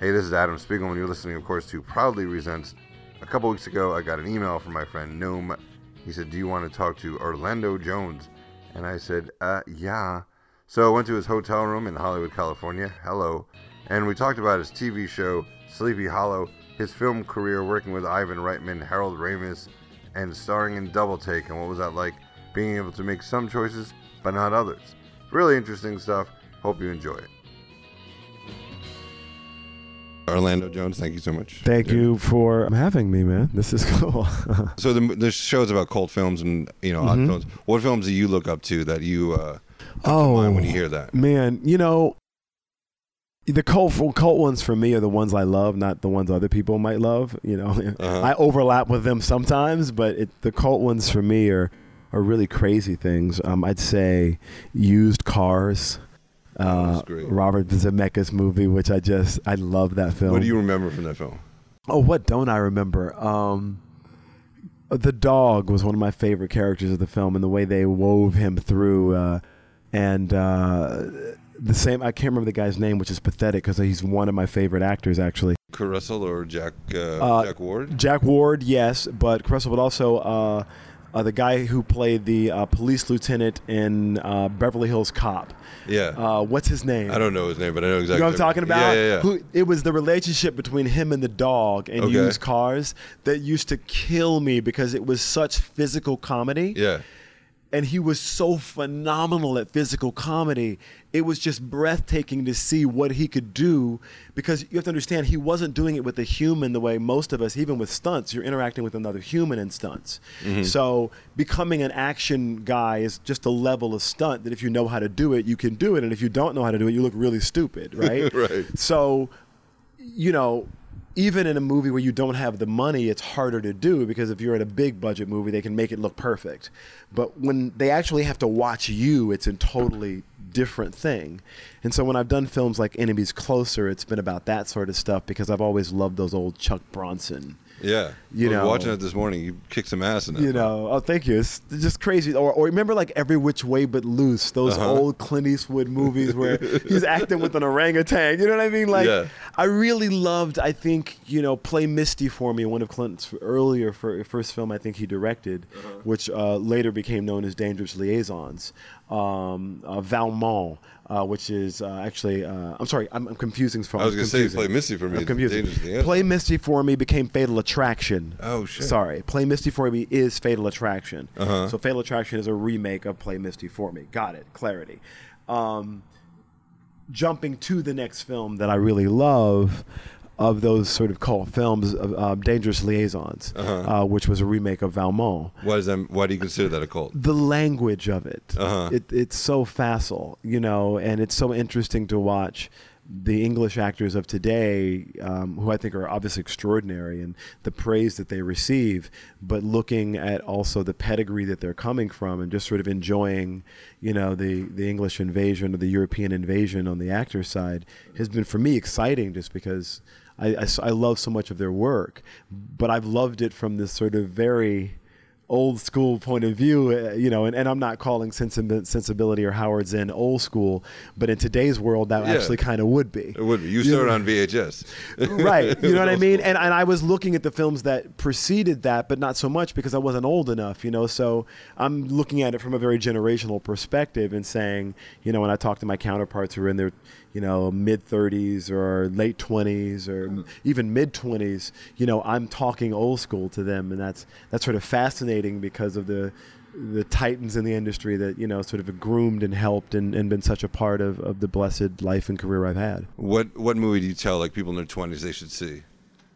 Hey, this is Adam Spiegelman. You're listening, of course, to Proudly Resents. A couple weeks ago, I got an email from my friend Noam. He said, Do you want to talk to Orlando Jones? And I said, Uh, yeah. So I went to his hotel room in Hollywood, California. Hello. And we talked about his TV show, Sleepy Hollow, his film career working with Ivan Reitman, Harold Ramis, and starring in Double Take, and what was that like being able to make some choices but not others. Really interesting stuff. Hope you enjoy it. Orlando Jones, thank you so much. Thank Dude. you for having me, man. This is cool. So the, the show's about cult films and you know Mhm. odd films. What films do you look up to that you uh, oh, when you hear that? man, you know, the cult cult ones for me are the ones I love, not the ones other people might love. You know, Uh-huh. I overlap with them sometimes, but it, the cult ones for me are are really crazy things. Um, I'd say used cars. Uh, Robert Zemeckis movie, which I just I love that film. What do you remember from that film? Oh, what don't I remember? Um, the dog was one of my favorite characters of the film, and the way they wove him through, uh, and uh, the same. I can't remember the guy's name, which is pathetic because he's one of my favorite actors, actually. Kurt Russell or Jack uh, Uh, Jack Ward? Jack Ward, yes, but Russell, but also uh, the guy who played the uh, police lieutenant in uh, Beverly Hills Cop. Yeah, Uh, what's his name? I don't know his name, but I know exactly. You know what I'm talking about? Yeah, yeah, yeah. Who, it was the relationship between him and the dog and Okay. used cars that used to kill me because it was such physical comedy. yeah. And he was so phenomenal at physical comedy. It was just breathtaking to see what he could do because you have to understand he wasn't doing it with a human the way most of us, even with stunts, you're interacting with another human in stunts. Mm-hmm. So becoming an action guy is just a level of stunt that if you know how to do it, you can do it. And if you don't know how to do it, you look really stupid, right? Right. So, you know, even in a movie where you don't have the money, it's harder to do because if you're in a big budget movie, they can make it look perfect. But when they actually have to watch you, it's a totally different thing. And so when I've done films like Enemies Closer, it's been about that sort of stuff because I've always loved those old Chuck Bronson. Yeah, You know- watching it this morning. You kicked some ass in that. You know, oh, thank you. It's just crazy. Or, or remember, like Every Which Way But Loose, those Uh-huh. old Clint Eastwood movies where he's acting with an orangutan. You know what I mean? Like, Yeah. I really loved. I think you know, Play Misty for Me, one of Clint's earlier fir- first film I think he directed, which uh, later became known as Dangerous Liaisons. Um, uh, Valmont, uh, which is uh, actually, uh, I'm sorry, I'm, I'm confusing. I was gonna say. Play Misty for me. I'm confusing. Play Misty for Me became Fatal Attraction. Oh, shit. Sorry, Play Misty for Me is Fatal Attraction. Uh-huh. So Fatal Attraction is a remake of Play Misty for Me. Got it. Clarity. Um, jumping to the next film that I really love of those sort of cult films, uh, uh, Dangerous Liaisons, Uh-huh. uh, which was a remake of Valmont Why that? Why do you consider that a cult? the language of it. Uh-huh. it it's so facile, you know, and it's so interesting to watch the English actors of today, um, who I think are obviously extraordinary, and the praise that they receive, but looking at also the pedigree that they're coming from, and just sort of enjoying, you know, the the English invasion or the European invasion on the actor side has been for me exciting, just because. I I love so much of their work, but I've loved it from this sort of very old school point of view, uh, you know, and, and I'm not calling sensibi- sensibility or Howards End old school, but in today's world, that Yeah. actually kind of would be. It would be. You You started know- on VHS. right. You know what I mean? school. And, and I was looking at the films that preceded that, but not so much because I wasn't old enough, you know. So I'm looking at it from a very generational perspective and saying, you know, when I talk to my counterparts who are in their, you know, mid 30s or late 20s or mm-hmm. even mid 20s, you know, I'm talking old school to them, and that's that's sort of fascinating because of the the titans in the industry that you know sort of groomed and helped and, and been such a part of, of the blessed life and career I've had. What What movie do you tell like people in their twenties they should see?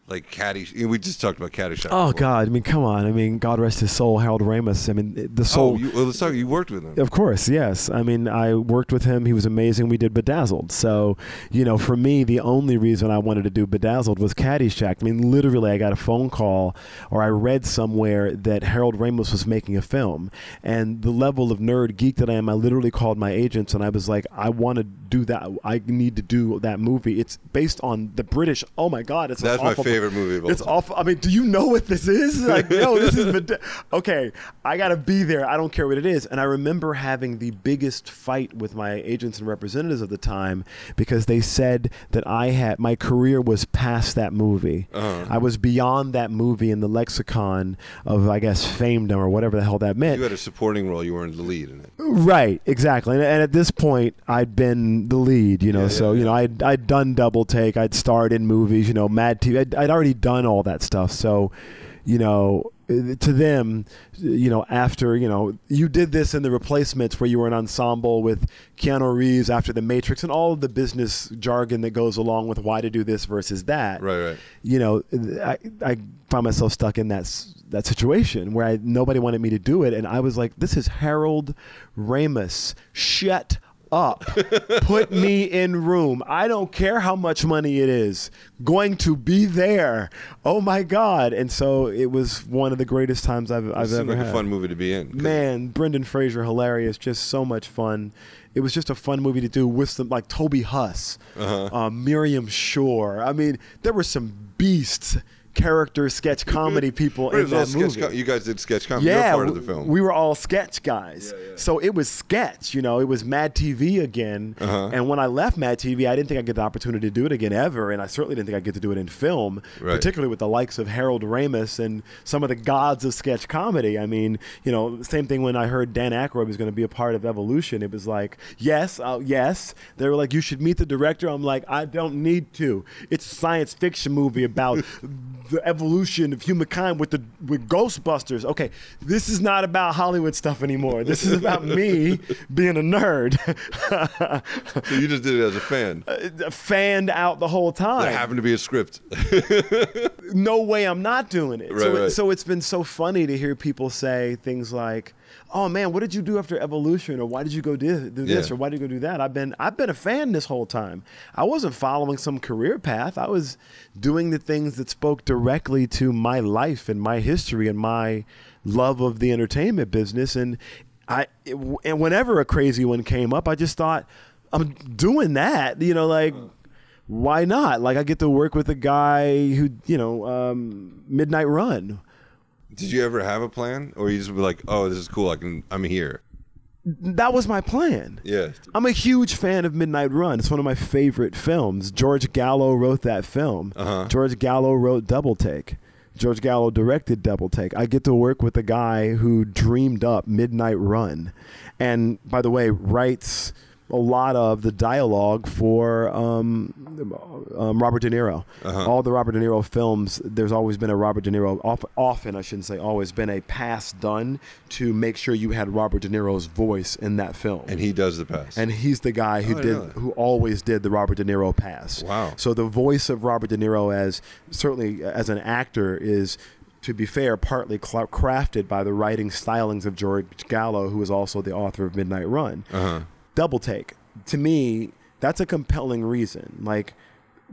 Like Caddy. you know, We just talked about Caddyshack. Oh before. God! I mean, come on! I mean, God rest his soul, Harold Ramis. I mean, the oh, soul. Oh, you, well, let's talk. You worked with him. Of course, yes. I mean, I worked with him. He was amazing. We did Bedazzled. So, you know, for me, the only reason I wanted to do Bedazzled was Caddyshack. I mean, literally, I got a phone call or I read somewhere that Harold Ramis was making a film. And the level of nerd geek that I am, I literally called my agents and I was like, I want to do that. I need to do that movie. It's based on the British. Oh my God, it's That's my favorite movie of all It's awful. I mean, do you know what this is? Like, no, this is the- okay. I gotta be there. I don't care what it is. And I remember having the biggest fight with my agents and representatives at the time because they said that I had my career was past that movie. Uh-huh. I was beyond that movie in the lexicon of, I guess, famedom or whatever the hell that meant. You had a supporting role. You were in the lead in it. Right, exactly. And, and at this point, I'd been the lead, you know. Yeah, so yeah, you know, I'd I'd done double take. I'd starred in movies, you know, Mad TV. I'd, I'd already done all that stuff. So, you know, uh, to them, you know, after you know, you did this in the replacements where you were an ensemble with Keanu Reeves after The Matrix and all of the business jargon that goes along with why to do this versus that Right, right. you know, I, I found myself stuck in that that situation where I, nobody wanted me to do it, and I was like, "This is Harold Ramis. Shut up. Put me in room. I don't care how much money it is. Going to be there. Oh my God!" And so it was one of the greatest times I've, I've ever like had. a fun movie to be in. Man, Brendan Fraser, hilarious, just so much fun. It was just a fun movie to do with some like Toby Huss, Uh-huh. uh, Miriam Shor. I mean, there were some beasts, character sketch comedy people in that movie. Com- you guys did sketch comedy. yeah, part of the film. we were all sketch guys. Yeah, yeah. So it was sketch, you know, it was Mad TV again. Uh-huh. And when I left Mad TV, I didn't think I'd get the opportunity to do it again ever. And I certainly didn't think I'd get to do it in film, Right. particularly with the likes of Harold Ramis and some of the gods of sketch comedy. I mean, you know, same thing when I heard Dan Aykroyd was going to be a part of Evolution. It was like, yes, uh, yes. They were like, you should meet the director. I'm like, I don't need to. It's a science fiction movie about the evolution of humankind with the with Ghostbusters. Okay, this is not about Hollywood stuff anymore. This is about me being a nerd, so you just did it as a fan. Uh, fanned out the whole time. There happened to be a script. no way I'm not doing it. Right, so, right. so it's been so funny to hear people say things like, "Oh man, what did you do after Evolution?" or "Why did you go do, do this?" Yeah. or "Why did you go do that?" I've been I've been a fan this whole time. I wasn't following some career path. I was doing the things that spoke directly to my life and my history and my love of the entertainment business. And I and whenever a crazy one came up, I just thought I'm doing that. You know, like why not? Like I get to work with a guy who, you know, um, Midnight Run. Did you ever have a plan, or you just be like, "Oh, this is cool. I can. I'm here." That was my plan. Yeah. I'm a huge fan of Midnight Run. It's one of my favorite films. George Gallo wrote that film. Uh-huh. George Gallo wrote Double Take. George Gallo directed Double Take. I get to work with a guy who dreamed up Midnight Run. And by the way, writes a lot of the dialogue for um, um, Robert De Niro. Uh-huh. All the Robert De Niro films, there's always been a Robert De Niro, often, I shouldn't say always, been a pass done to make sure you had Robert De Niro's voice in that film. And he does the pass. And he's the guy who Oh, did, who always did the Robert De Niro pass. Wow. So the voice of Robert De Niro, as certainly as an actor, is, to be fair, partly crafted by the writing stylings of George Gallo, who is also the author of Midnight Run. uh-huh. Double Take, to me, that's a compelling reason. Like,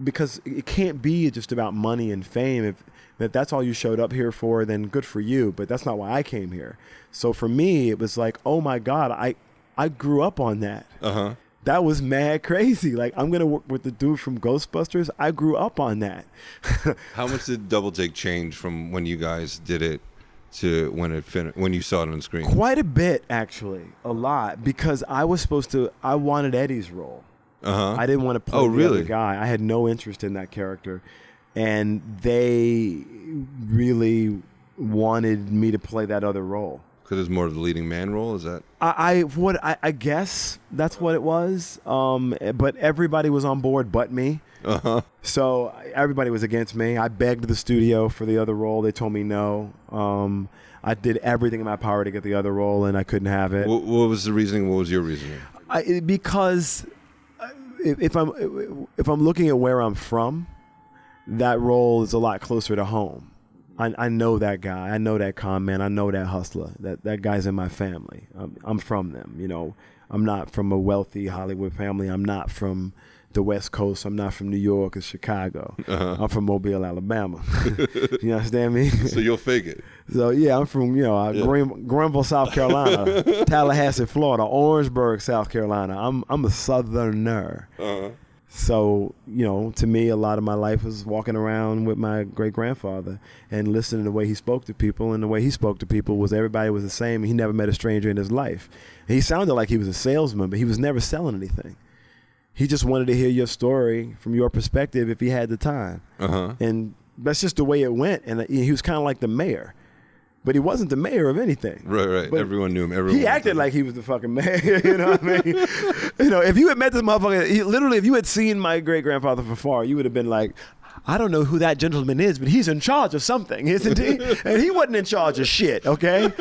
because it can't be just about money and fame. If, that's all you showed up here for, then good for you. But that's not why I came here. So for me, it was like, oh my God, I, I grew up on that. Uh huh. That was mad crazy. Like, I'm going to work with the dude from Ghostbusters. I grew up on that. How much did Double Take change from when you guys did it to when it fin- when you saw it on screen? Quite a bit, actually. A lot. Because I was supposed to, I wanted Eddie's role. Uh huh. I didn't want to play Oh, the really? other guy. I had no interest in that character, and they really wanted me to play that other role. Because it's more of the leading man role. Is that? I, I what I, I guess that's what it was. Um, but everybody was on board but me. Uh huh. So everybody was against me. I begged the studio for the other role. They told me no. Um, I did everything in my power to get the other role, and I couldn't have it. What, what was the reasoning? What was your reasoning? I, because uh, if, if I'm if I'm looking at where I'm from, that role is a lot closer to home. I, I know that guy. I know that con man. I know that hustler. That that guy's in my family. I'm, I'm from them. You know, I'm not from a wealthy Hollywood family. I'm not from the West Coast. I'm not from New York or Chicago. Uh-huh. I'm from Mobile, Alabama. you understand me? So you'll fake it. So yeah, I'm from you know uh, Yeah. Green, Greenville, South Carolina, Tallahassee, Florida, Orangeburg, South Carolina. I'm I'm a Southerner. Uh-huh. So you know, to me, a lot of my life was walking around with my great grandfather and listening to the way he spoke to people. And the way he spoke to people was everybody was the same. He never met a stranger in his life. He sounded like he was a salesman, but he was never selling anything. He just wanted to hear your story from your perspective if he had the time Uh-huh. and that's just the way it went. And uh, he was kind of like the mayor, but he wasn't the mayor of anything. Right, right. But Everyone knew him. Everyone He acted like he was the fucking mayor. you know what I mean? you know, if you had met this motherfucker, he, literally, if you had seen my great grandfather from far, you would have been like. I don't know who that gentleman is, but he's in charge of something, isn't he? and he wasn't in charge of shit, okay?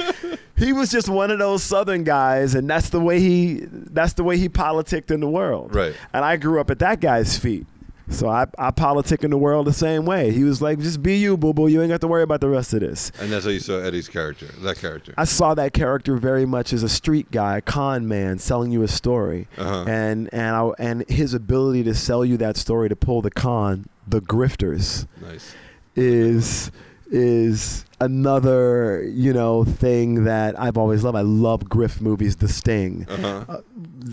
He was just one of those southern guys, and that's the way he that's the way he politicked in the world. Right. And I grew up at that guy's feet. So I, I politic in the world the same way. He was like, just be you, boo boo. You ain't got to worry about the rest of this. And that's how you saw Eddie's character. That character. I saw that character very much as a street guy, a con man, selling you a story, Uh-huh. and and I, and his ability to sell you that story to pull the con, the grifters, nice. is is another you know thing that I've always loved. I love Griff movies. The Sting. Uh-huh. Uh,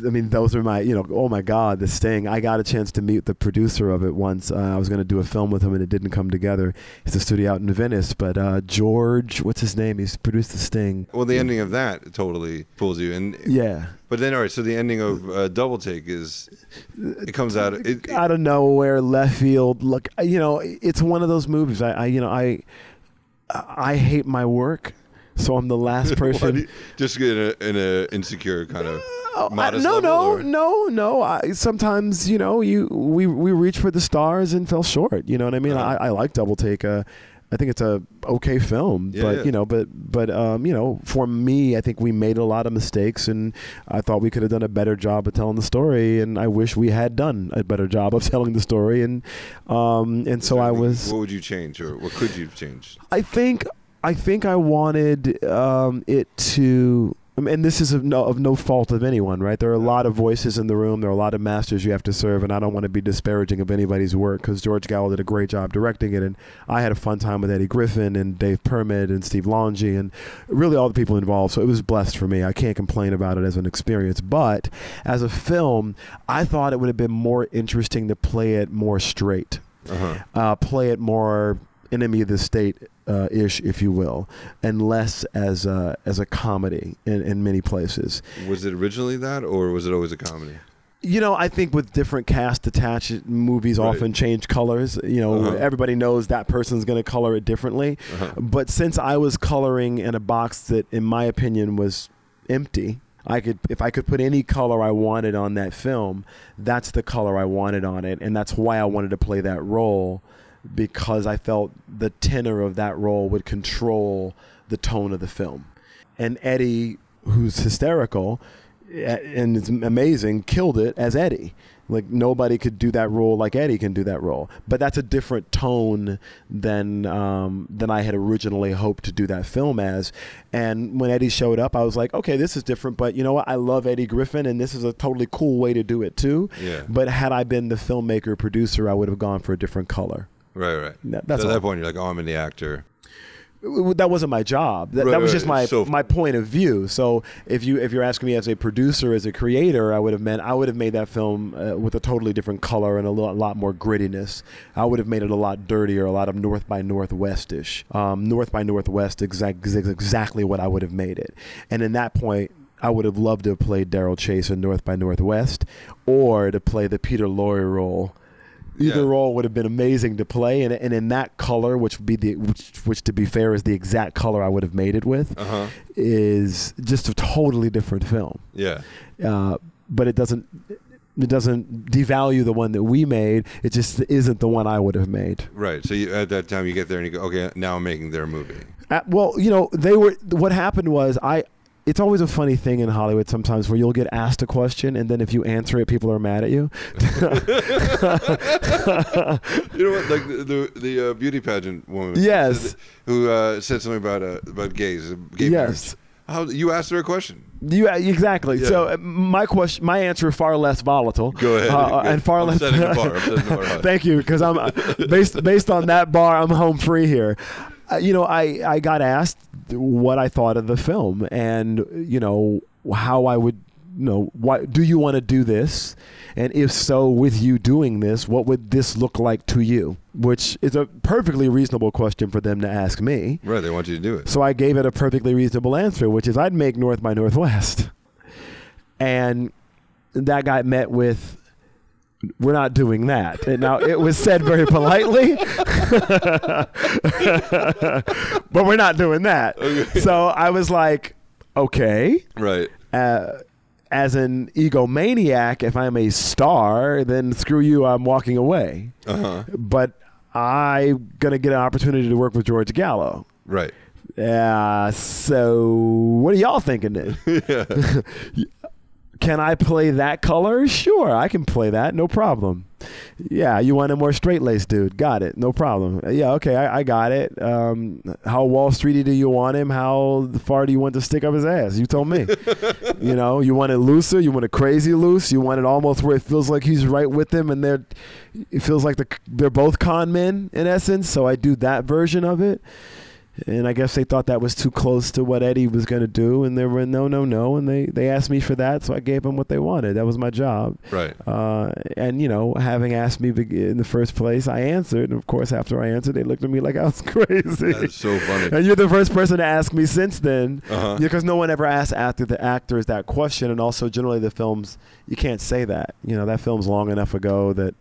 I mean, those are my, you know, oh my God, The Sting. I got a chance to meet the producer of it once. Uh, I was going to do a film with him and it didn't come together. It's a studio out in Venice, but uh, George, what's his name? He's produced The Sting. Well, the ending of that totally pulls you. And Yeah. But then, all right. So the ending of uh, Double Take is it comes out. It, out of nowhere, left field. Look, you know, it's one of those movies. I, I you know, I, I hate my work, so I'm the last person. you- just in a, in a insecure kind of I- modest no, level, no, or- no, no. Sometimes you know, you we we reach for the stars and fell short. You know what I mean? Uh-huh. I, I like Double Take. Uh, I think it's a okay film, Yeah, but yeah. you know, but but um, you know, for me, I think we made a lot of mistakes, and I thought we could have done a better job of telling the story, and I wish we had done a better job of telling the story, and um, and so I was. What would you change, or what could you have changed? I think I think I wanted um, it to, and this is of no, of no fault of anyone, right? There are a lot of voices in the room. There are a lot of masters you have to serve, and I don't want to be disparaging of anybody's work because George Gallo did a great job directing it, and I had a fun time with Eddie Griffin and Dave Permit and Steve Longy and really all the people involved. So it was blessed for me. I can't complain about it as an experience, but as a film, I thought it would have been more interesting to play it more straight Uh-huh. uh, play it more enemy of the state uh, ish, if you will, and less as a, as a comedy in, in many places. Was it originally that, or was it always a comedy? You know, I think with different cast attached, movies Right. often change colors. You know, Uh-huh. everybody knows that person's going to color it differently. Uh-huh. But since I was coloring in a box that, in my opinion, was empty, I could, if I could put any color I wanted on that film, that's the color I wanted on it, and that's why I wanted to play that role, because I felt the tenor of that role would control the tone of the film. And Eddie, who's hysterical and it's amazing, killed it as Eddie. Like nobody could do that role like Eddie can do that role, but that's a different tone than um, than I had originally hoped to do that film as. And when Eddie showed up, I was like, okay, this is different, but you know what? I love Eddie Griffin, and this is a totally cool way to do it too. Yeah. But had I been the filmmaker producer, I would have gone for a different color. Right, right. That- that's so at that point, you're like, oh, I'm in the actor. that wasn't my job. That, Right, that was just my So- my point of view. So if you if you're asking me as a producer, as a creator, I would have meant I would have made that film uh, with a totally different color and a lot, lot more grittiness. I would have made it a lot dirtier, a lot of North by Northwestish. Um, North by Northwest exact is exactly what I would have made it. And in that point. I would have loved to have played Daryl Chase in North by Northwest, or to play the Peter Lorre role. Either Yeah. role would have been amazing to play, and, and in that color, which would be the which, which to be fair is the exact color I would have made it with, Uh huh. is just a totally different film. Yeah. Uh, but it doesn't it doesn't devalue the one that we made. It just isn't the one I would have made. Right. So you, at that time, you get there and you go, okay, now I'm making their movie. Uh, well, you know, they were. What happened was I. It's always a funny thing in Hollywood sometimes where you'll get asked a question and then if you answer it, people are mad at you. You know what? Like the the, the uh, beauty pageant woman. Yes. Who uh, said something about uh, about gays, uh, gay Yes. How you asked her a question? You exactly. Yeah. So uh, my question, my answer is far less volatile. Go ahead. Uh, Go ahead. and far I'm less. setting the bar. I'm setting the bar high. Thank you, because I'm uh, based based on that bar. I'm home free here. Uh, you know, I I got asked what I thought of the film, and you know how I would. You know, why do you want to do this? And if so, with you doing this, what would this look like to you? Which is a perfectly reasonable question for them to ask me. Right. They want you to do it. So I gave it a perfectly reasonable answer, which is I'd make North by Northwest. And that got met with, we're not doing that. And now it was said very politely, but we're not doing that. Okay. So I was like, okay. Right. Uh, as an egomaniac, if I'm a star, then screw you, I'm walking away. Uh huh. But I'm going to get an opportunity to work with George Gallo. Right. Uh, so what are y'all thinking then? can I play that color? Sure, I can play that. No problem. Yeah, you want a more straight laced dude? Got it. No problem. Yeah, okay, I, I got it. Um, how Wall Streety do you want him? How far do you want to stick up his ass? You told me. you know, you want it looser. You want it crazy loose. You want it almost where it feels like he's right with them, and they're. It feels like the, they're both con men in essence. So I do that version of it. And I guess they thought that was too close to what Eddie was going to do, and they were no, no, no, and they they asked me for that, so I gave them what they wanted. That was my job. Right. Uh, and you know, having asked me in the first place, I answered. And of course, after I answered, they looked at me like I was crazy. That's so funny. and you're the first person to ask me since then, Uh-huh. because no one ever asked after the actors that question, and also generally the films you can't say that. You know, that film's long enough ago that.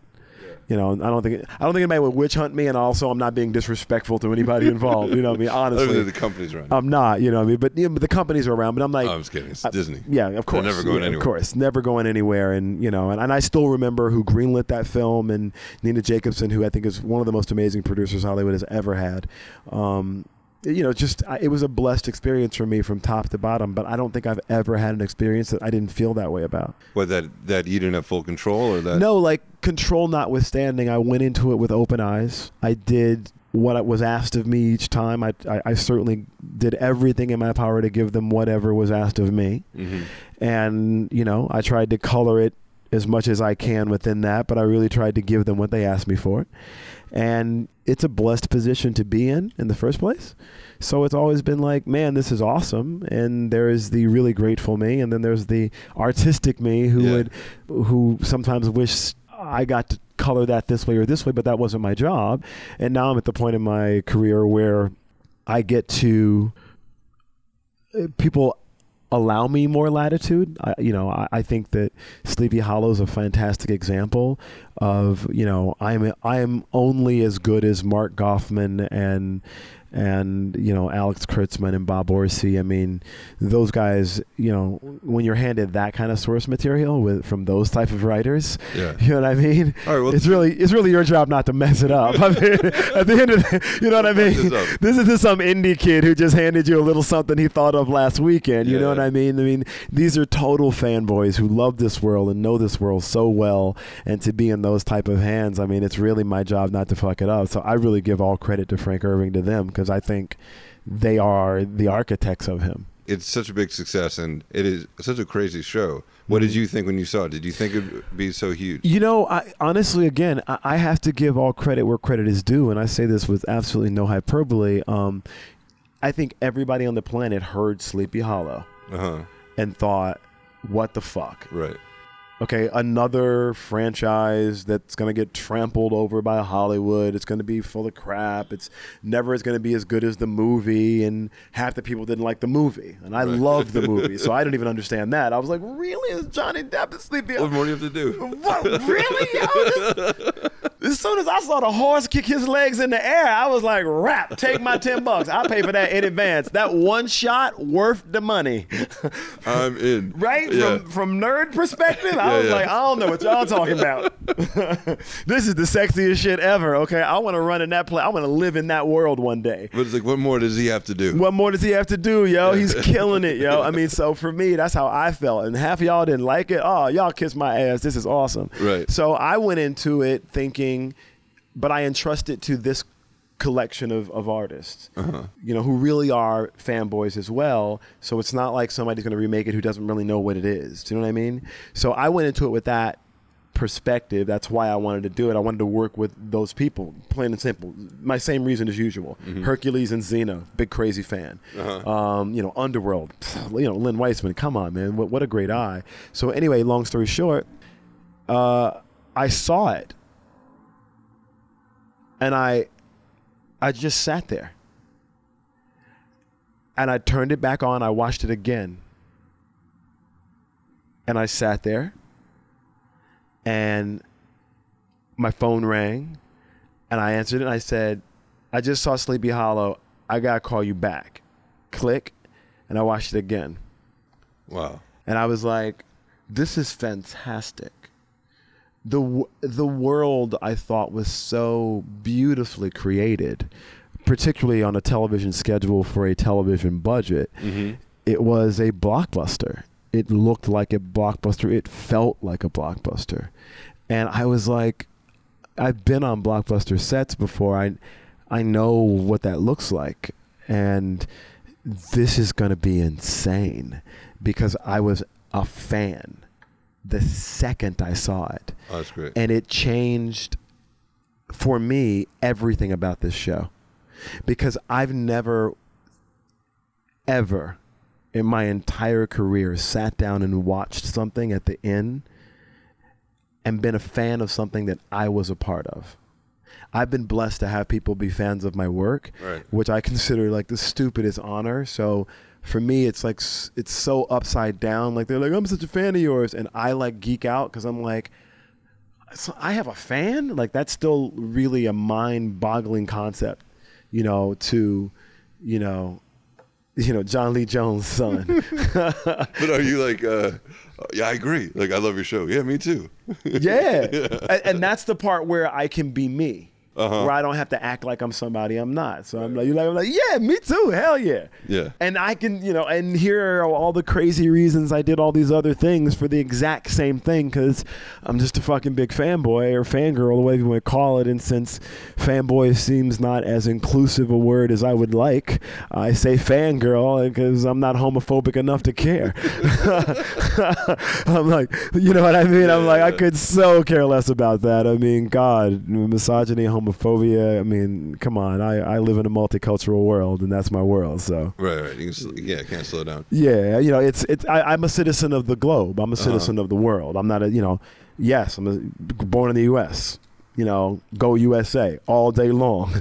You know, I don't think I don't think anybody would witch hunt me, and also I'm not being disrespectful to anybody involved. You know, what I mean, honestly, the company's running. I'm not. You know, what I mean, but, you know, but the companies are around. But I'm like, oh, I'm just kidding. It's uh, Disney. yeah, of course. never going Yeah, anywhere. Of course, never going anywhere. And you know, and, and I still remember who greenlit that film and Nina Jacobson, who I think is one of the most amazing producers Hollywood has ever had. Um, you know, just I, it was a blessed experience for me from top to bottom. But I don't think I've ever had an experience that I didn't feel that way about. What that that you didn't have full control or that? No, like control notwithstanding, I went into it with open eyes. I did what was asked of me each time. I, I, I certainly did everything in my power to give them whatever was asked of me. hmm and you know i tried to color it as much as i can within that but i really tried to give them what they asked me for and it's a blessed position to be in in the first place. So it's always been like man this is awesome. And there's the really grateful me. And then there's the artistic me who Yeah. would who sometimes wish i got to color that this way or this way but that wasn't my job. And now i'm at the point in my career where i get to uh, people allow me more latitude. I, you know, I, I think that Sleepy Hollow is a fantastic example of you know I'm I am only as good as Mark Goffman and and you know Alex Kurtzman and Bob Orci. I mean, those guys. You know, when you're handed that kind of source material with from those type of writers, Yeah. you know what I mean. All right. Well, it's really it's really your job not to mess it up. I mean, at the end of the, you know what I mean. this. This isn't some indie kid who just handed you a little something he thought of last weekend. You know what I mean? I mean, these are total fanboys who love this world and know this world so well, and to be in those type of hands, I mean, it's really my job not to fuck it up. So I really give all credit to Frank Irving to them because I think they are the architects of him. it's such a big success and it is such a crazy show. What Mm-hmm. did you think when you saw it? Did you think it'd be so huge? You know, I, honestly, again, I, I have to give all credit where credit is due, and I say this with absolutely no hyperbole. Um, I think everybody on the planet heard Sleepy Hollow Uh huh. and thought, "What the fuck." Right. Okay, another franchise that's going to get trampled over by Hollywood. It's going to be full of crap. It's never is going to be as good as the movie, and half the people didn't like the movie, and I Right. loved the movie, so I didn't even understand that. I was like, really, is Johnny Depp and Sleepy? What more do you have to do? What, really? Yo, this- as soon as I saw the horse kick his legs in the air, I was like, rap, take my 10 bucks. I'll pay for that in advance. That one shot worth the money. I'm in. right? Yeah. From from nerd perspective, I was yeah. like, I don't know what y'all talking about. this is the sexiest shit ever. Okay, I want to run in that play. I want to live in that world one day. But it's like, what more does he have to do? What more does he have to do, yo? He's killing it, yo. I mean, so for me, that's how I felt. And half of y'all didn't like it. Oh, y'all kiss my ass. This is awesome. Right. So I went into it thinking, but I entrust it to this collection of, of artists, you know, who really are fanboys as well. So it's not like somebody's going to remake it who doesn't really know what it is. Do you know what I mean? So I went into it with that perspective. That's why I wanted to do it. I wanted to work with those people, plain and simple. My same reason as usual. Hercules and Xena, big crazy fan. Um, you know, Underworld, you know, Len Wiseman. Come on, man, what, what a great eye. So anyway, long story short, uh, I saw it, and I, I just sat there, and I turned it back on. I watched it again, and I sat there and my phone rang and I answered it and I said, I just saw Sleepy Hollow. I got to call you back. Click. And I watched it again. Wow. And I was like, this is fantastic. The, the world I thought was so beautifully created, particularly on a television schedule for a television budget. Mm-hmm. It was a blockbuster. It looked like a blockbuster. It felt like a blockbuster. And I was like, I've been on blockbuster sets before. I I know what that looks like. And this is going to be insane because I was a fan the second I saw it. Oh, that's great. And it changed for me everything about this show. Because I've never ever in my entire career sat down and watched something at the end and been a fan of something that I was a part of. I've been blessed to have people be fans of my work, Right. which I consider like the stupidest honor. So for me, it's like it's so upside down. Like they're like, "I'm such a fan of yours," and I like geek out because I'm like, so I have a fan. Like that's still really a mind-boggling concept, you know. To, you know, you know John Lee Jones' son. But are you like, uh, yeah, I agree. Like, I love your show. Yeah, me too. yeah. And, and that's the part where I can be me. Uh-huh. Where I don't have to act like I'm somebody I'm not. So I'm like, you're like, I'm like, yeah, me too. Hell yeah. Yeah. And I can, you know, and here are all the crazy reasons I did all these other things for the exact same thing because I'm just a fucking big fanboy or fangirl, the way you want to call it. And since fanboy seems not as inclusive a word as I would like, I say fangirl because I'm not homophobic enough to care. I'm like, you know what I mean? I'm like, I could so care less about that. I mean, God, misogyny, homophobia. I mean, come on. I, I live in a multicultural world, and that's my world. So. Right, right. You can, sl- yeah, can't slow down. Yeah, you know, it's it's. I, I'm a citizen of the globe. I'm a uh-huh. citizen of the world. I'm not a, you know, yes, I'm a, born in the U.S. You know, go USA all day long,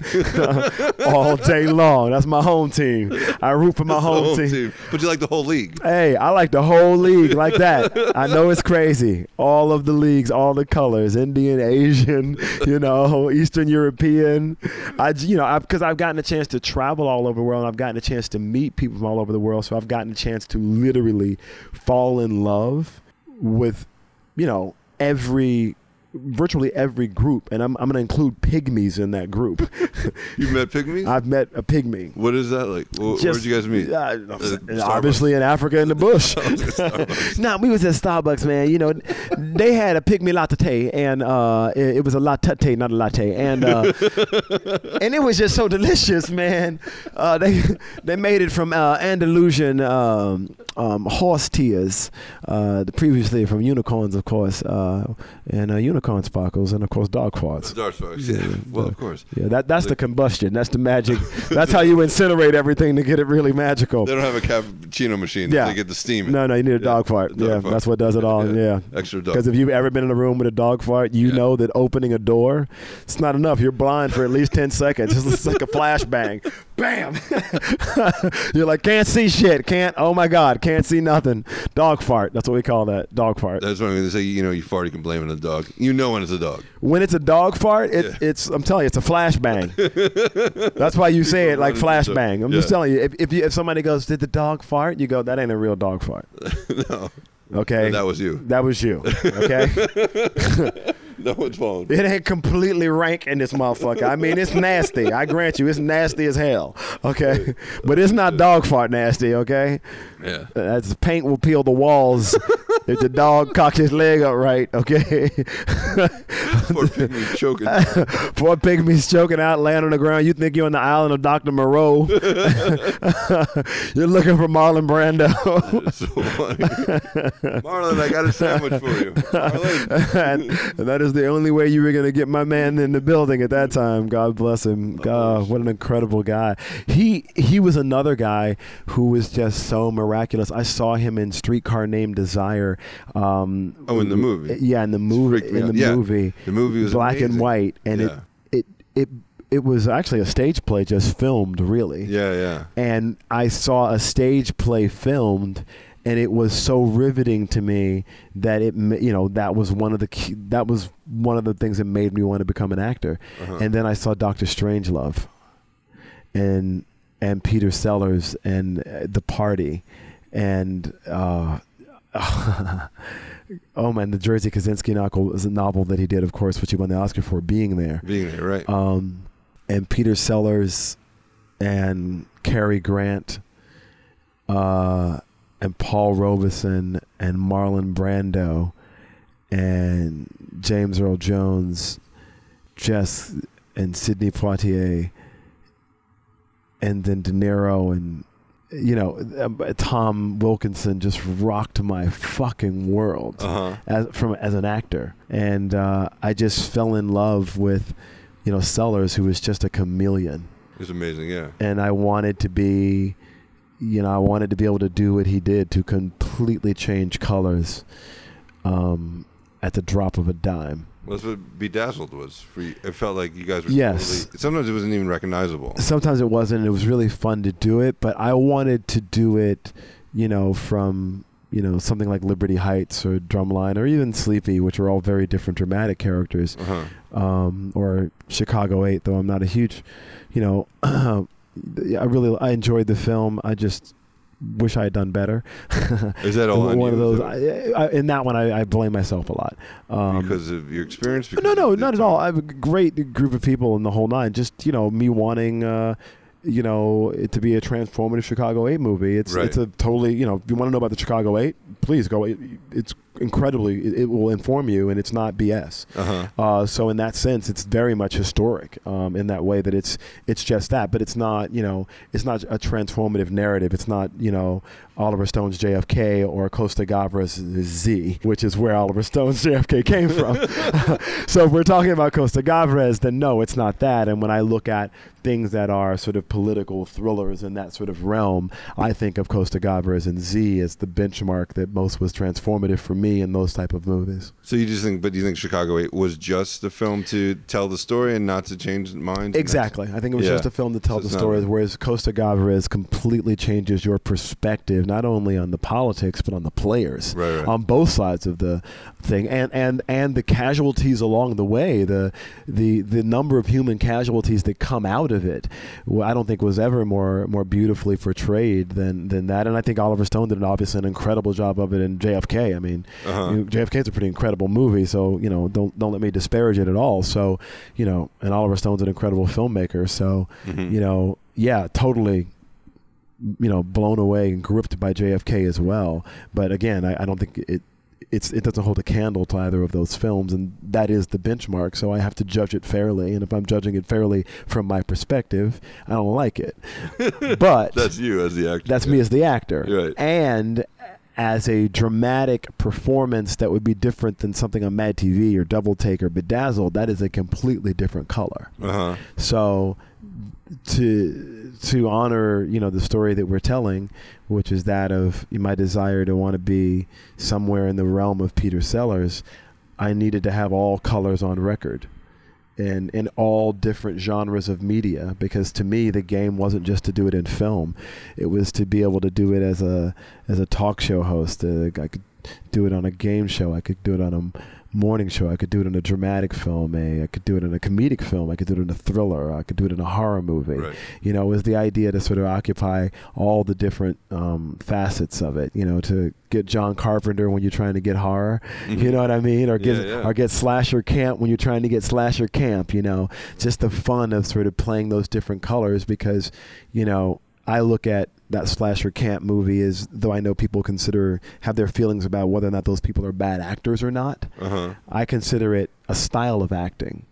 all day long. That's my home team. I root for my The home, team. team. But you like the whole league. Hey, I like the whole league like that. I know it's crazy. All of the leagues, all the colors, Indian, Asian, you know, Eastern European. I, you know, because I've gotten a chance to travel all over the world. And I've gotten a chance to meet people from all over the world. So I've gotten a chance to literally fall in love with, you know, every virtually every group and I'm, I'm going to include pygmies in that group You've met pygmies? i've met a pygmy what is that like? Wh- Where did you guys meet? uh, obviously in Africa in the bush. nah, we was at Starbucks, man. You know, they had a pygmy latte, and uh, it, it was a latte, not a latte, and uh, and it was just so delicious, man. Uh, they they made it from uh, Andalusian um, um, horse tears, uh, previously from unicorns, of course, uh, and uh, sparkles, and of course dog farts. Dark Sparks. Yeah. Well, of course. Yeah, that that's the combustion. That's the magic. That's how you incinerate everything to get it really magical. They don't have a cappuccino machine. Yeah. They get the steam. No, no, you need a Yeah, dog fart. dog yeah, fart. that's what does it all. Yeah. Extra dog. Because if you've ever been in a room with a dog fart, you Yeah. know that opening a door, it's not enough. You're blind for at least 10 seconds. It's like a flashbang. Bam! You're like, can't see shit. Can't, oh my God, can't see nothing. Dog fart. That's what we call that. Dog fart. That's what I mean. They say, you know, you fart, you can blame it on the dog. You know when it's a dog. When it's a dog fart, it, Yeah. it's, I'm telling you, it's a flashbang. That's why you say it like flashbang. I'm Yeah. just telling you, if, if, you, if somebody goes, did the dog fart? You go, that ain't a real dog fart. no. Okay? That was you. That was you. Okay? No one's phone. It ain't completely rank in this motherfucker. I mean, it's nasty. I grant you, it's nasty as hell. Okay, but it's not dog fart nasty. Okay, Yeah. that's paint will peel the walls if the dog cocked his leg up right, okay. Poor pygmy's choking. Poor pygmy's choking out, laying on the ground. You think you're on the island of Dr. Moreau. you're looking for Marlon Brando. so funny. Marlon, I got a sandwich for you. Marlon. and, and that is the only way you were going to get my man in the building at that time. God bless him. God, what an incredible guy. He he was another guy who was just so miraculous. I saw him in Streetcar Named Desire. Um, Oh, in the movie. Yeah, in the movie. In the Yeah. movie. The movie was black and white, and Yeah. it it it it was actually a stage play just filmed, really Yeah, yeah. and I saw a stage play filmed and it was so riveting to me that it you know that was one of the key, that was one of the things that made me want to become an actor Uh-huh. and then I saw Doctor Strangelove and and Peter Sellers and uh, the party and uh oh man the Jerzy Kosinski novel was a novel that he did of course which he won the Oscar for being there Being there, right? um, and Peter Sellers and Cary Grant uh, and Paul Robeson and Marlon Brando and James Earl Jones, Jess and Sidney Poitier, and then De Niro and you know um, Tom Wilkinson just rocked my fucking world Uh huh. as from as an actor, and uh, I just fell in love with, you know, Sellers, who was just a chameleon, It was amazing. Yeah. and I wanted to be, you know, I wanted to be able to do what he did to completely change colors, um, at the drop of a dime. That's what Bedazzled was. For you. It felt like you guys were. Yes. Totally, sometimes it wasn't even recognizable. Sometimes it wasn't. It was really fun to do it, but I wanted to do it, you know, from you know something like Liberty Heights or Drumline or even Sleepy, which are all very different dramatic characters. Uh huh. um, or Chicago Eight, though I'm not a huge, you know, I really I enjoyed the film. I just wish I had done better. Is that all on one of those? I, I, in that one, I, I blame myself a lot. Um, because of your experience? no, no, not at all. I have a great group of people in the whole nine. Just you know, me wanting. Uh, you know, it to be a transformative Chicago Eight movie. It's Right. it's a totally you know. If you want to know about the Chicago Eight, please go. It, it's incredibly. It, it will inform you, and it's not BS. Uh huh. Uh, so in that sense, it's very much historic um, in that way that it's it's just that, but it's not you know it's not a transformative narrative. It's not you know Oliver Stone's JFK or Costa Gavras' Z, which is where Oliver Stone's JFK came from. so if we're talking about Costa Gavras, then no, it's not that. And when I look at things that are sort of political thrillers in that sort of realm, I think of Costa Gavras and Z as the benchmark that most was transformative for me in those type of movies. So you just think, but do you think Chicago Eight was just a film to tell the story and not to change minds? Exactly. I think it was Yeah. just a film to tell So the it's not- story, whereas Costa Gavras completely changes your perspective, not only on the politics but on the players, Right, right. on both sides of the thing, and and and the casualties along the way, the the the number of human casualties that come out of it, I don't think was ever more more beautifully portrayed than than that. And I think Oliver Stone did an obviously an incredible job of it in JFK. I mean, Uh-huh. you know, JFK is a pretty incredible movie, so you know, don't don't let me disparage it at all. So, you know, and Oliver Stone's an incredible filmmaker. So, Mhm. you know, yeah, totally, you know, blown away and gripped by JFK as well. But again, I, I don't think it. It's it doesn't hold a candle to either of those films, and that is the benchmark. So I have to judge it fairly, and if I'm judging it fairly from my perspective, I don't like it. But That's you as the actor. that's me as the actor. Right. And as a dramatic performance that would be different than something on Mad TV or Double Take or Bedazzled, that is a completely different color. Uh huh. So to to honor, you know, the story that we're telling, which is that of my desire to want to be somewhere in the realm of Peter Sellers, I needed to have all colors on record and in all different genres of media because to me the game wasn't just to do it in film. It was to be able to do it as a as a talk show host. Uh, I could do it on a game show. I could do it on a morning show I could do it in a dramatic film a, I could do it in a comedic film I could do it in a thriller I could do it in a horror movie Right. you know, it was the idea to sort of occupy all the different um, facets of it. You know, to get John Carpenter when you're trying to get horror. You know what I mean? Or get Mm-hmm. Yeah, yeah. or get slasher camp when you're trying to get slasher camp. You know, just the fun of sort of playing those different colors because, you know. I look at that slasher camp movie as though I know people consider have their feelings about whether or not those people are bad actors or not. Uh-huh. I consider it a style of acting.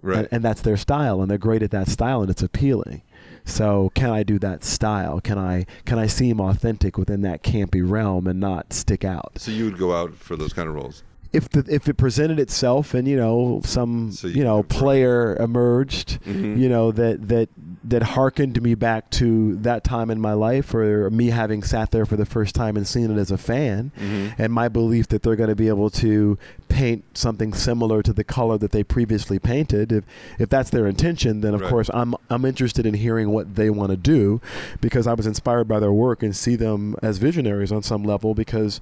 Right. And, and that's their style and they're great at that style and it's appealing. So can I do that style? Can I can I seem authentic within that campy realm and not stick out? so you would go out for those kind of roles. If the, if it presented itself and you know some So you, you know player emerged, Mhm. you know that that that hearkened me back to that time in my life or me having sat there for the first time and seen it as a fan Mhm. and my belief that they're going to be able to paint something similar to the color that they previously painted if if that's their intention then of Right. course I'm I'm interested in hearing what they want to do because I was inspired by their work and see them as visionaries on some level because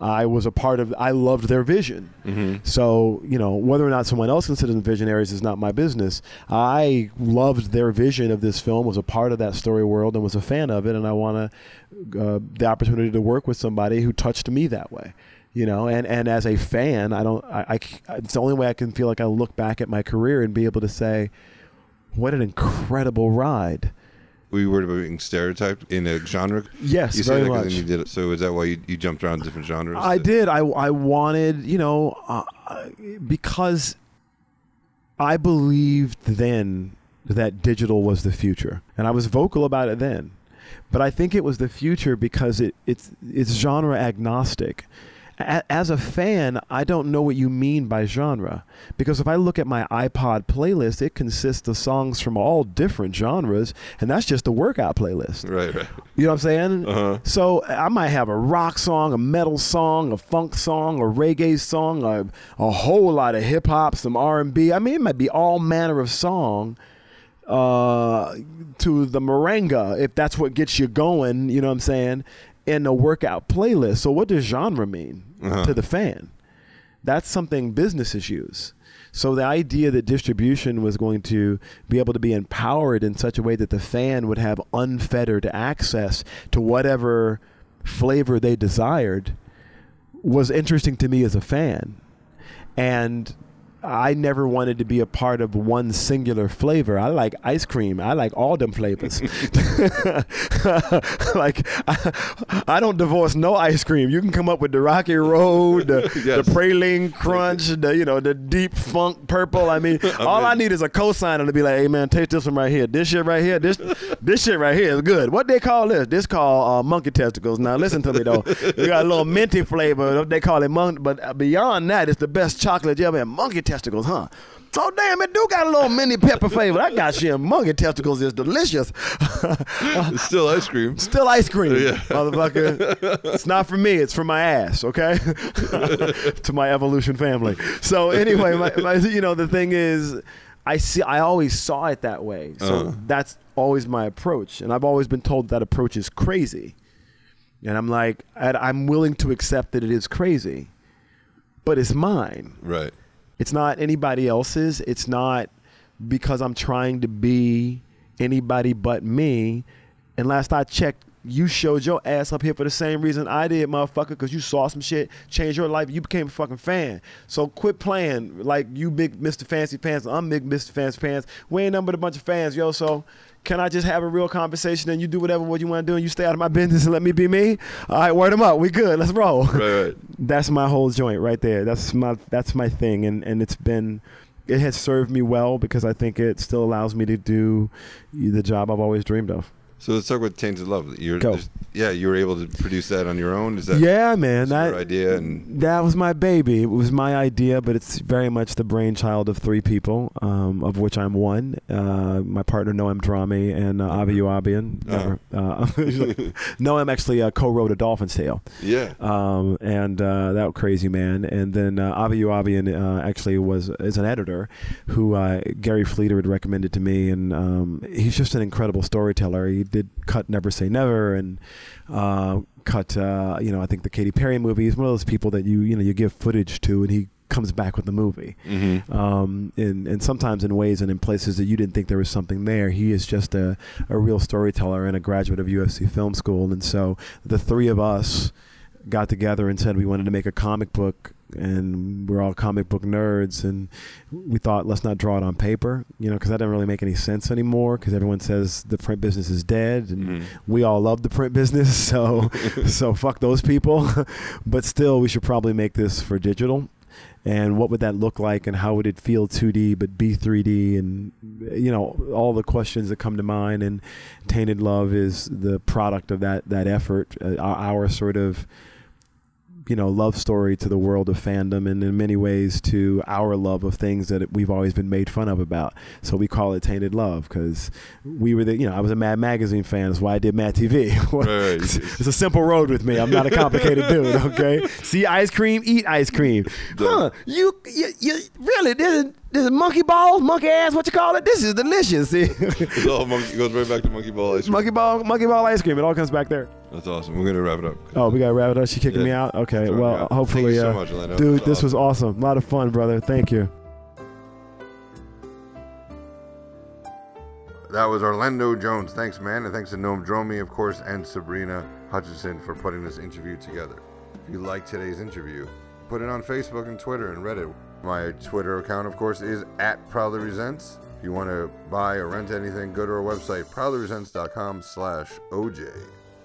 I was a part of I loved their vision Mhm. so, you know, whether or not someone else considers them visionaries is not my business. I loved their vision of this film, was a part of that story world, and was a fan of it. And I want to, uh, the opportunity to work with somebody who touched me that way. You know, and, and as a fan, I don't, I, I, it's the only way I can feel like I look back at my career and be able to say, what an incredible ride. We were being stereotyped in a genre. Yes, you very much. you did it. So is that why you, you jumped around different genres? I did. I I wanted, you know, uh, because I believed then that digital was the future, and I was vocal about it then. But I think it was the future because it it's it's genre agnostic. A- As a fan, I don't know what you mean by genre because if I look at my iPod playlist, it consists of songs from all different genres, and that's just a workout playlist. Right, right. You know what I'm saying? Uh-huh. So I might have a rock song, a metal song, a funk song, a reggae song, a, a whole lot of hip hop, some R&B. I mean, it might be all manner of song uh, to the merengue if that's what gets you going. You know what I'm saying? In a workout playlist. So what does genre mean Uh-huh. to the fan? That's something businesses use. So the idea that distribution was going to be able to be empowered in such a way that the fan would have unfettered access to whatever flavor they desired was interesting to me as a fan. And I never wanted to be a part of one singular flavor. I like ice cream. I like all them flavors. like I, I don't divorce no ice cream. You can come up with the Rocky Road, the, Yes. the praline crunch, the you know the deep funk purple. I mean, all I need is a cosigner to be like, "Hey man, taste this one right here. This shit right here. This this shit right here is good. What they call this? This called uh, monkey testicles. Now listen to me though. You got a little minty flavor. They call it monkey, but beyond that, it's the best chocolate you ever had. Monkey testicles, huh? Oh damn! It do got a little mini pepper flavor. That got shit. Monkey testicles is delicious. It's still ice cream. Still ice cream, Yeah. motherfucker. It's not for me. It's for my ass. Okay, to my evolution family. So anyway, my, my, you know the thing is, I see. I always saw it that way. So Uh. that's always my approach, and I've always been told that approach is crazy. And I'm like, I- I'm willing to accept that it is crazy, but it's mine. Right. It's not anybody else's. It's not because I'm trying to be anybody but me. And last I checked, you showed your ass up here for the same reason I did, motherfucker, because you saw some shit, changed your life, you became a fucking fan. So quit playing like you big Mr. Fancy Pants, I'm big Mr. Fancy Pants. We ain't nothing but a bunch of fans, yo. So can I just have a real conversation and you do whatever what you want to do and you stay out of my business and let me be me? All right, word them up. We good. Let's roll Right, right. that's my whole joint right there. That's my that's my thing, and and it's been it has served me well because I think it still allows me to do the job I've always dreamed of. So let's talk about Tainted Love. You're, yeah, you were able to produce that on your own. Is that yeah, man, that your idea? And that was my baby. It was my idea, but it's very much the brainchild of three people, um, of which I'm one. Uh, my partner Noam Dromi and uh, Avi Youabian. Never. Uh, Noam actually uh, co-wrote A Dolphin's Tale. yeah, um, and uh, that crazy man. And then uh, Avi Youabian uh, actually was is an editor who uh, Gary Fleeter had recommended to me, and um, he's just an incredible storyteller. He did cut Never Say Never and uh, cut uh, you know I think the Katy Perry movie. He's one of those people that you you know you give footage to, and he comes back with the movie mm-hmm. um, and, and sometimes in ways and in places that you didn't think there was something there. He is just a, a real storyteller and a graduate of USC Film School. And so the three of us got together and said we wanted to make a comic book and we're all comic book nerds, and we thought let's not draw it on paper, you know, because that doesn't really make any sense anymore. Because everyone says the print business is dead, and Mhm. we all love the print business, so so fuck those people. but still, we should probably make this for digital. And what would that look like, and how would it feel 2D but be 3D, and you know all the questions that come to mind. And Tainted Love is the product of that that effort, uh, our, our sort of you know love story to the world of fandom and in many ways to our love of things that we've always been made fun of about. So we call it tainted love because we were the you know i was a mad magazine fan that's why i did mad tv Right, it's, it's a simple road with me. I'm not a complicated dude okay? See ice cream eat ice cream. Huh you you, you really is, this is monkey balls monkey ass what you call it this is delicious see It's all monkey, goes right back to monkey ball ice cream. monkey ball monkey ball ice cream it all comes back there That's awesome. We're gonna wrap it up. Oh, we got to wrap it up. She kicking Yeah. me out. Okay. Throwing Well, me out. hopefully, Thank you so uh, much, Orlando. dude, It was this was awesome. A lot of fun, brother. Thank you. That was Orlando Jones. Thanks, man. And thanks to Noam Dromi, of course, and Sabrina Hutchinson for putting this interview together. If you like today's interview, put it on Facebook and Twitter and Reddit. My Twitter account, of course, is at Proudly Resents. If you want to buy or rent anything, go to our website, proudlyresents.com slash OJ.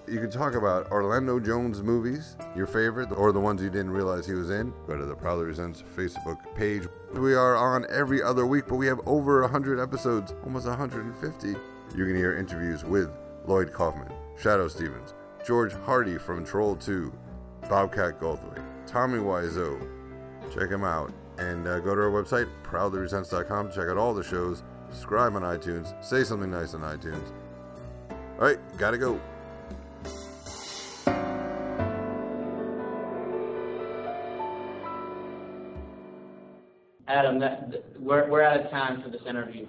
You can talk about Orlando Jones movies, your favorite, or the ones you didn't realize he was in. Go to the Proudly Resents Facebook page. We are on every other week, but we have over 100 episodes, almost 150. You can hear interviews with Lloyd Kaufman, Shadoe Stevens, George Hardy from Troll 2, Bobcat Goldthwait, Tommy Wiseau. Check him out. And uh, go to our website, proudlyresents.com. Check out all the shows. Subscribe on iTunes. Say something nice on iTunes. All right, gotta go. Adam, that, we're, we're out of time for this interview.